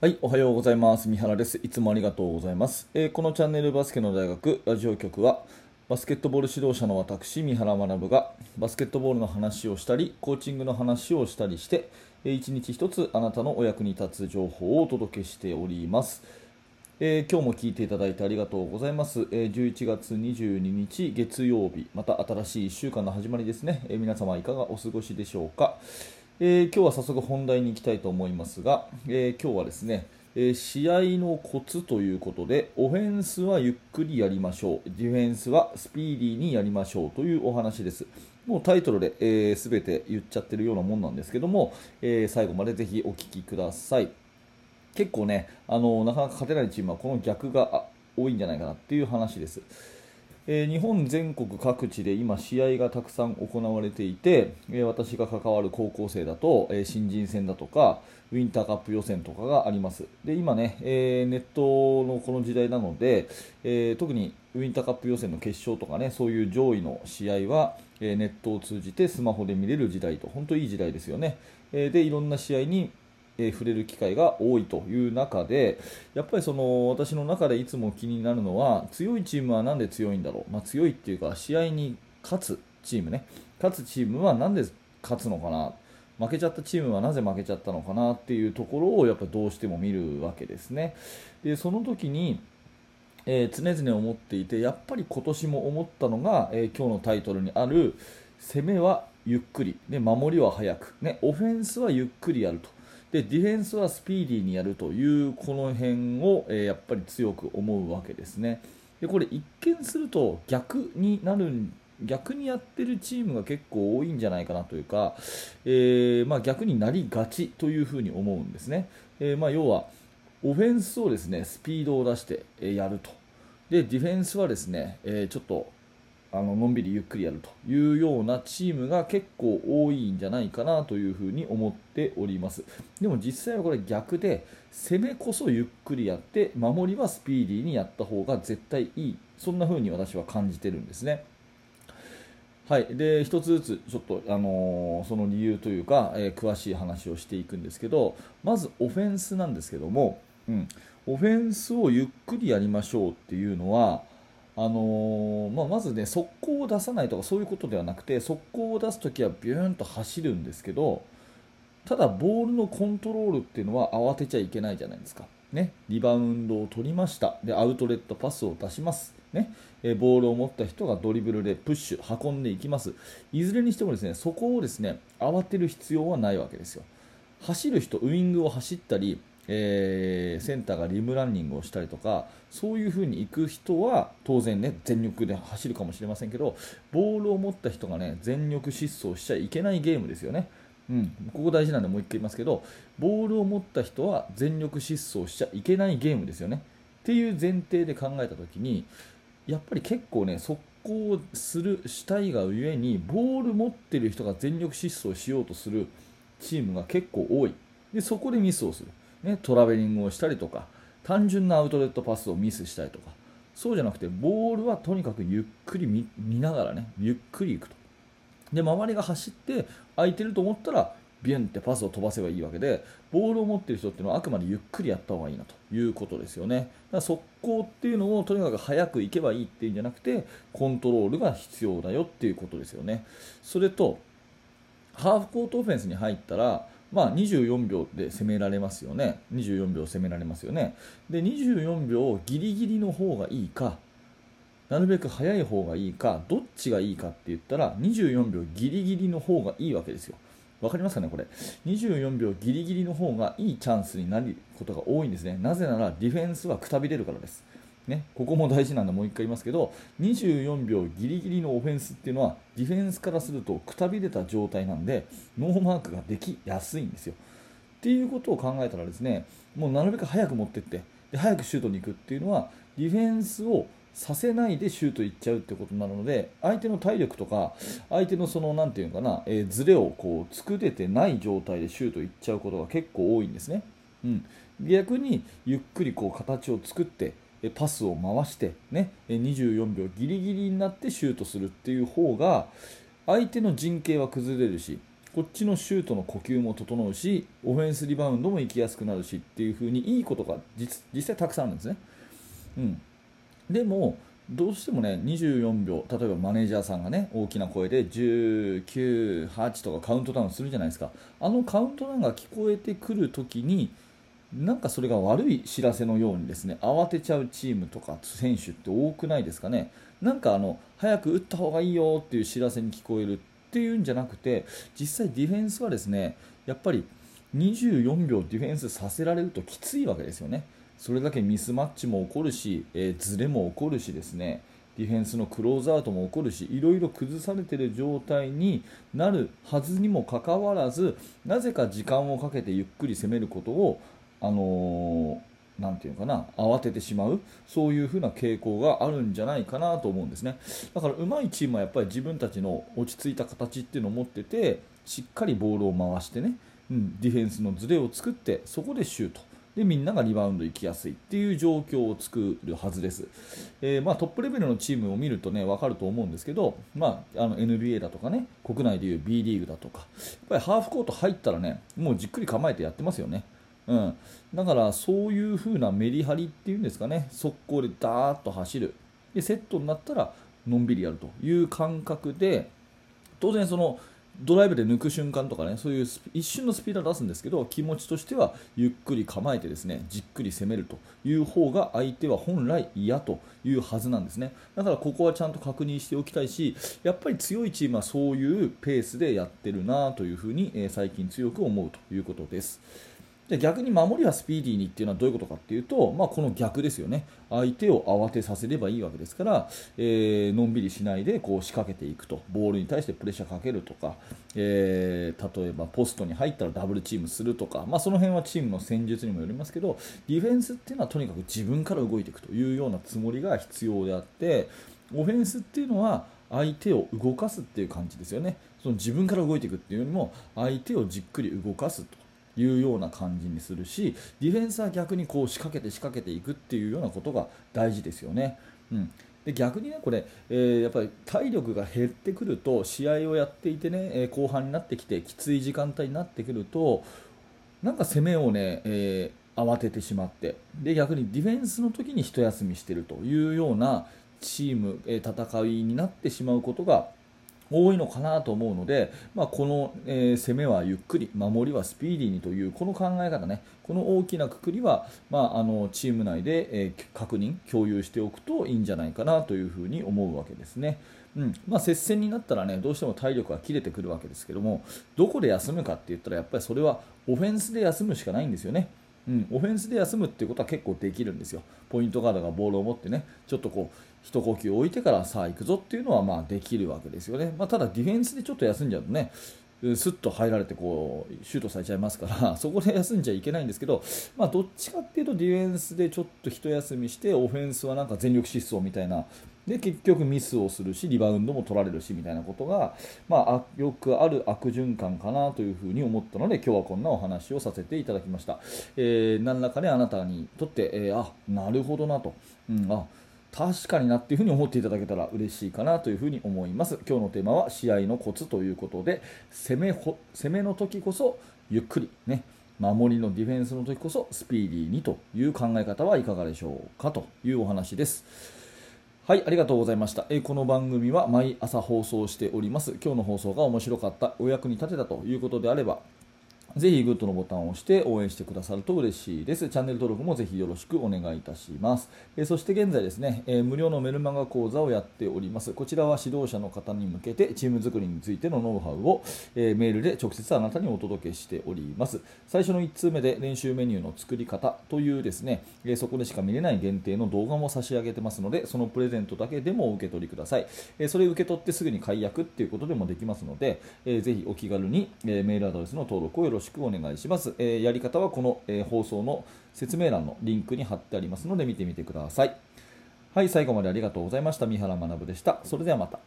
はい、おはようございます。三原です。いつもありがとうございます。えーこのチャンネルバスケの大学ラジオ局は、バスケットボール指導者の私、三原学が、バスケットボールの話をしたり、コーチングの話をしたりして、えー一日一つあなたのお役に立つ情報をお届けしております。えー今日も聞いていただいてありがとうございます。えー11月22日月曜日、また新しい1週間の始まりですね。えー皆様いかがお過ごしでしょうか。えー今日は早速本題に行きたいと思いますが、えー今日はですね、えー試合のコツということで、オフェンスはゆっくりやりましょう、ディフェンスはスピーディーにやりましょうというお話です。もうタイトルで、えー、全て言っちゃってるようなもんなんですけども、えー最後までぜひお聞きください。結構ねあの、なかなか勝てないチームはこの逆が多いんじゃないかなっていう話です。えー日本全国各地で今、試合がたくさん行われていて、えー私が関わる高校生だと、えー新人戦だとかウィンターカップ予選とかがあります。で今ね、えネットのこの時代なので、え特にウィンターカップ予選の決勝とかねそういう上位の試合は、えネットを通じてスマホで見れる時代と本当いい時代ですよね。えでいろんな試合にえ触れる機会が多いという中でやっぱりその私の中でいつも気になるのは強いチームはなんで強いんだろう、まあ、強いっていうか試合に勝つチームね。勝つチームはなんで勝つのかな。負けちゃったチームはなぜ負けちゃったのかなっていうところをやっぱどうしても見るわけですね。でその時にえー常々思っていてやっぱり今年も思ったのが、えー今日のタイトルにある攻めはゆっくり。で守りは早く、ね、オフェンスはゆっくりやると。でディフェンスはスピーディーにやるというこの辺を、えやっぱり強く思うわけですね。でこれ一見すると逆になる逆にやってるチームが結構多いんじゃないかなというか、えーまあ、逆になりがちというふうに思うんですね、えーまあ、要はオフェンスをですねスピードを出してやると。でディフェンスはですね、えーちょっとあののんびりゆっくりやるというようなチームが結構多いんじゃないかなというふうに思っております。でも実際はこれ逆で攻めこそゆっくりやって守りはスピーディーにやった方が絶対いい。そんな風に私は感じてるんですね。はい、で一つずつちょっと、あのーその理由というか、えー詳しい話をしていくんですけどまずオフェンスなんですけども、うん、オフェンスをゆっくりやりましょうっていうのはあのーまあ、まずね速攻を出さないとかそういうことではなくて速攻を出すときはビューンと走るんですけどただボールのコントロールっていうのは慌てちゃいけないじゃないですか、ね、リバウンドを取りました。でアウトレットパスを出します、ね、えボールを持った人がドリブルでプッシュ運んでいきます。いずれにしてもですねそこをですね慌てる必要はないわけですよ。走る人ウイングを走ったりえーセンターがリムランニングをしたりとかそういう風に行く人は当然ね全力で走るかもしれませんけどボールを持った人がね全力疾走しちゃいけないゲームですよね。うん、ここ大事なんでもう一回言いますけどボールを持った人は全力疾走しちゃいけないゲームですよね。っていう前提で考えた時にやっぱり結構ね速攻するしたいがゆえにボール持ってる人が全力疾走しようとするチームが結構多い。でそこでミスをする、ね、トラベリングをしたりとか単純なアウトレットパスをミスしたりとかそうじゃなくてボールはとにかくゆっくり見ながらねゆっくりいくと。で周りが走って空いてると思ったらビュンってパスを飛ばせばいいわけでボールを持っている人っていうのはあくまでゆっくりやった方がいいなと。いうことですよね。だから速攻っていうのをとにかく早く行けばいいっていうんじゃなくてコントロールが必要だよっていうことですよね。それとハーフコートオフェンスに入ったらまあ、24秒で攻められますよね。24秒攻められますよね。で24秒ギリギリの方がいいかなるべく早い方がいいかどっちがいいかって言ったら24秒ギリギリの方がいいわけですよ。わかりますかねこれ。24秒ギリギリの方がいいチャンスになることが多いんですね。なぜならディフェンスはくたびれるからです。ね、ここも大事なんでもう一回言いますけど24秒ギリギリのオフェンスっていうのはディフェンスからするとくたびれた状態なんでノーマークができやすいんですよ。っていうことを考えたらですねもうなるべく早く持ってってで早くシュートに行くっていうのはディフェンスをさせないでシュートいっちゃうってことになるので相手の体力とか相手のそのなんていうのかな、えーズレをこう作れてない状態でシュートいっちゃうことが結構多いんですね。うん、逆にゆっくりこう形を作ってパスを回して、ね、24秒ギリギリになってシュートするっていう方が相手の陣形は崩れるしこっちのシュートの呼吸も整うしオフェンスリバウンドも行きやすくなるしっていう風にいいことが実際たくさんあるんですね。うん、でもどうしてもね24秒例えばマネージャーさんがね大きな声で198とかカウントダウンするじゃないですかあのカウントダウンが聞こえてくるときになんかそれが悪い知らせのようにですね慌てちゃうチームとか選手って多くないですかねなんかあの早く打った方がいいよっていう知らせに聞こえるっていうんじゃなくて実際ディフェンスはですねやっぱり24秒ディフェンスさせられるときついわけですよね。それだけミスマッチも起こるし、えー、ズレも起こるしですねディフェンスのクローズアウトも起こるしいろいろ崩されている状態になるはずにもかかわらずなぜか時間をかけてゆっくり攻めることを、あのー、なんていうかな慌ててしまうそういう風な傾向があるんじゃないかなと思うんですね。だから上手いチームはやっぱり自分たちの落ち着いた形っていうのを持っててしっかりボールを回してね、うん、ディフェンスのズレを作ってそこでシュート。でみんながリバウンド行きやすいっていう状況を作るはずです、えー、まあ、トップレベルのチームを見るとね分かると思うんですけど、まあ、あの NBA だとかね国内でいう B リーグだとかやっぱりハーフコート入ったらねもうじっくり構えてやってますよね。うん、だからそういう風なメリハリっていうんですかね。速攻でダーッと走る。でセットになったらのんびりやるという感覚で当然そのドライブで抜く瞬間とかねそういう一瞬のスピードを出すんですけど気持ちとしてはゆっくり構えてですねじっくり攻めるという方が相手は本来嫌というはずなんですね。だからここはちゃんと確認しておきたいしやっぱり強いチームはそういうペースでやってるなというふうに、え最近強く思うということです。で逆に守りはスピーディーにっていうのはどういうことかっていうと、まあ、この逆ですよね。相手を慌てさせればいいわけですから、えー、のんびりしないでこう仕掛けていくと。ボールに対してプレッシャーかけるとか、えー、例えばポストに入ったらダブルチームするとか、まあ、その辺はチームの戦術にもよりますけどディフェンスっていうのはとにかく自分から動いていくというようなつもりが必要であってオフェンスっていうのは相手を動かすっていう感じですよね。その自分から動いていくっていうよりも相手をじっくり動かすと。いうような感じにするしディフェンスは逆にこう仕掛けて仕掛けていくっていうようなことが大事ですよね。うんで逆にねこれ、えー、やっぱり体力が減ってくると試合をやっていてね、えー、後半になってきてきつい時間帯になってくるとなんか攻めをね、えー、慌ててしまってで逆にディフェンスの時に一休みしているというようなチーム、え戦いになってしまうことが多いのかなと思うので、まあ、この、えー、攻めはゆっくり守りはスピーディーにというこの考え方ねこの大きなくくりは、まあ、あのチーム内で、えー、確認共有しておくといいんじゃないかなというふうに思うわけですね。うんまあ、接戦になったらねどうしても体力が切れてくるわけですけどもどこで休むかって言ったらやっぱりそれはオフェンスで休むしかないんですよね。うん、オフェンスで休むっていうことは結構できるんですよ、ポイントガードがボールを持ってね、ちょっとこう一呼吸置いてからさあ行くぞっていうのはまあできるわけですよね、まあ、ただディフェンスでちょっと休んじゃうとね、すっと入られてこうシュートされちゃいますから そこで休んじゃいけないんですけど、まあ、どっちかっていうとディフェンスでちょっと一休みしてオフェンスはなんか全力疾走みたいな。で結局ミスをするしリバウンドも取られるしみたいなことが、まあ、よくある悪循環かなというふうに思ったので今日はこんなお話をさせていただきました、えー、何らかねあなたにとって、えー、あなるほどなと、うん、あ確かになっていうふに思っていただけたら嬉しいかなというふに思います今日のテーマは試合のコツということで攻め攻めの時こそゆっくりね守りのディフェンスの時こそスピーディーにという考え方はいかがでしょうかというお話ですはい、ありがとうございました。えこの番組は毎朝放送しております。今日の放送が面白かった、お役に立てたということであれば、ぜひグッドのボタンを押して応援してくださると嬉しいです。チャンネル登録もぜひよろしくお願いいたします。えそして現在ですね、え無料のメルマガ講座をやっております。こちらは指導者の方に向けてチーム作りについてのノウハウを、えメールで直接あなたにお届けしております。最初の1通目で練習メニューの作り方というですね、えそこでしか見れない限定の動画も差し上げてますので、そのプレゼントだけでもお受け取りください。えそれ受け取ってすぐに解約っていうことでもできますので、えぜひお気軽に、えメールアドレスの登録をよろしくしくお願いします。ます、えー、やり方はこの、えー、放送の説明欄のリンクに貼ってありますので見てみてください。はい最後までありがとうございました。三原学でした。それではまた。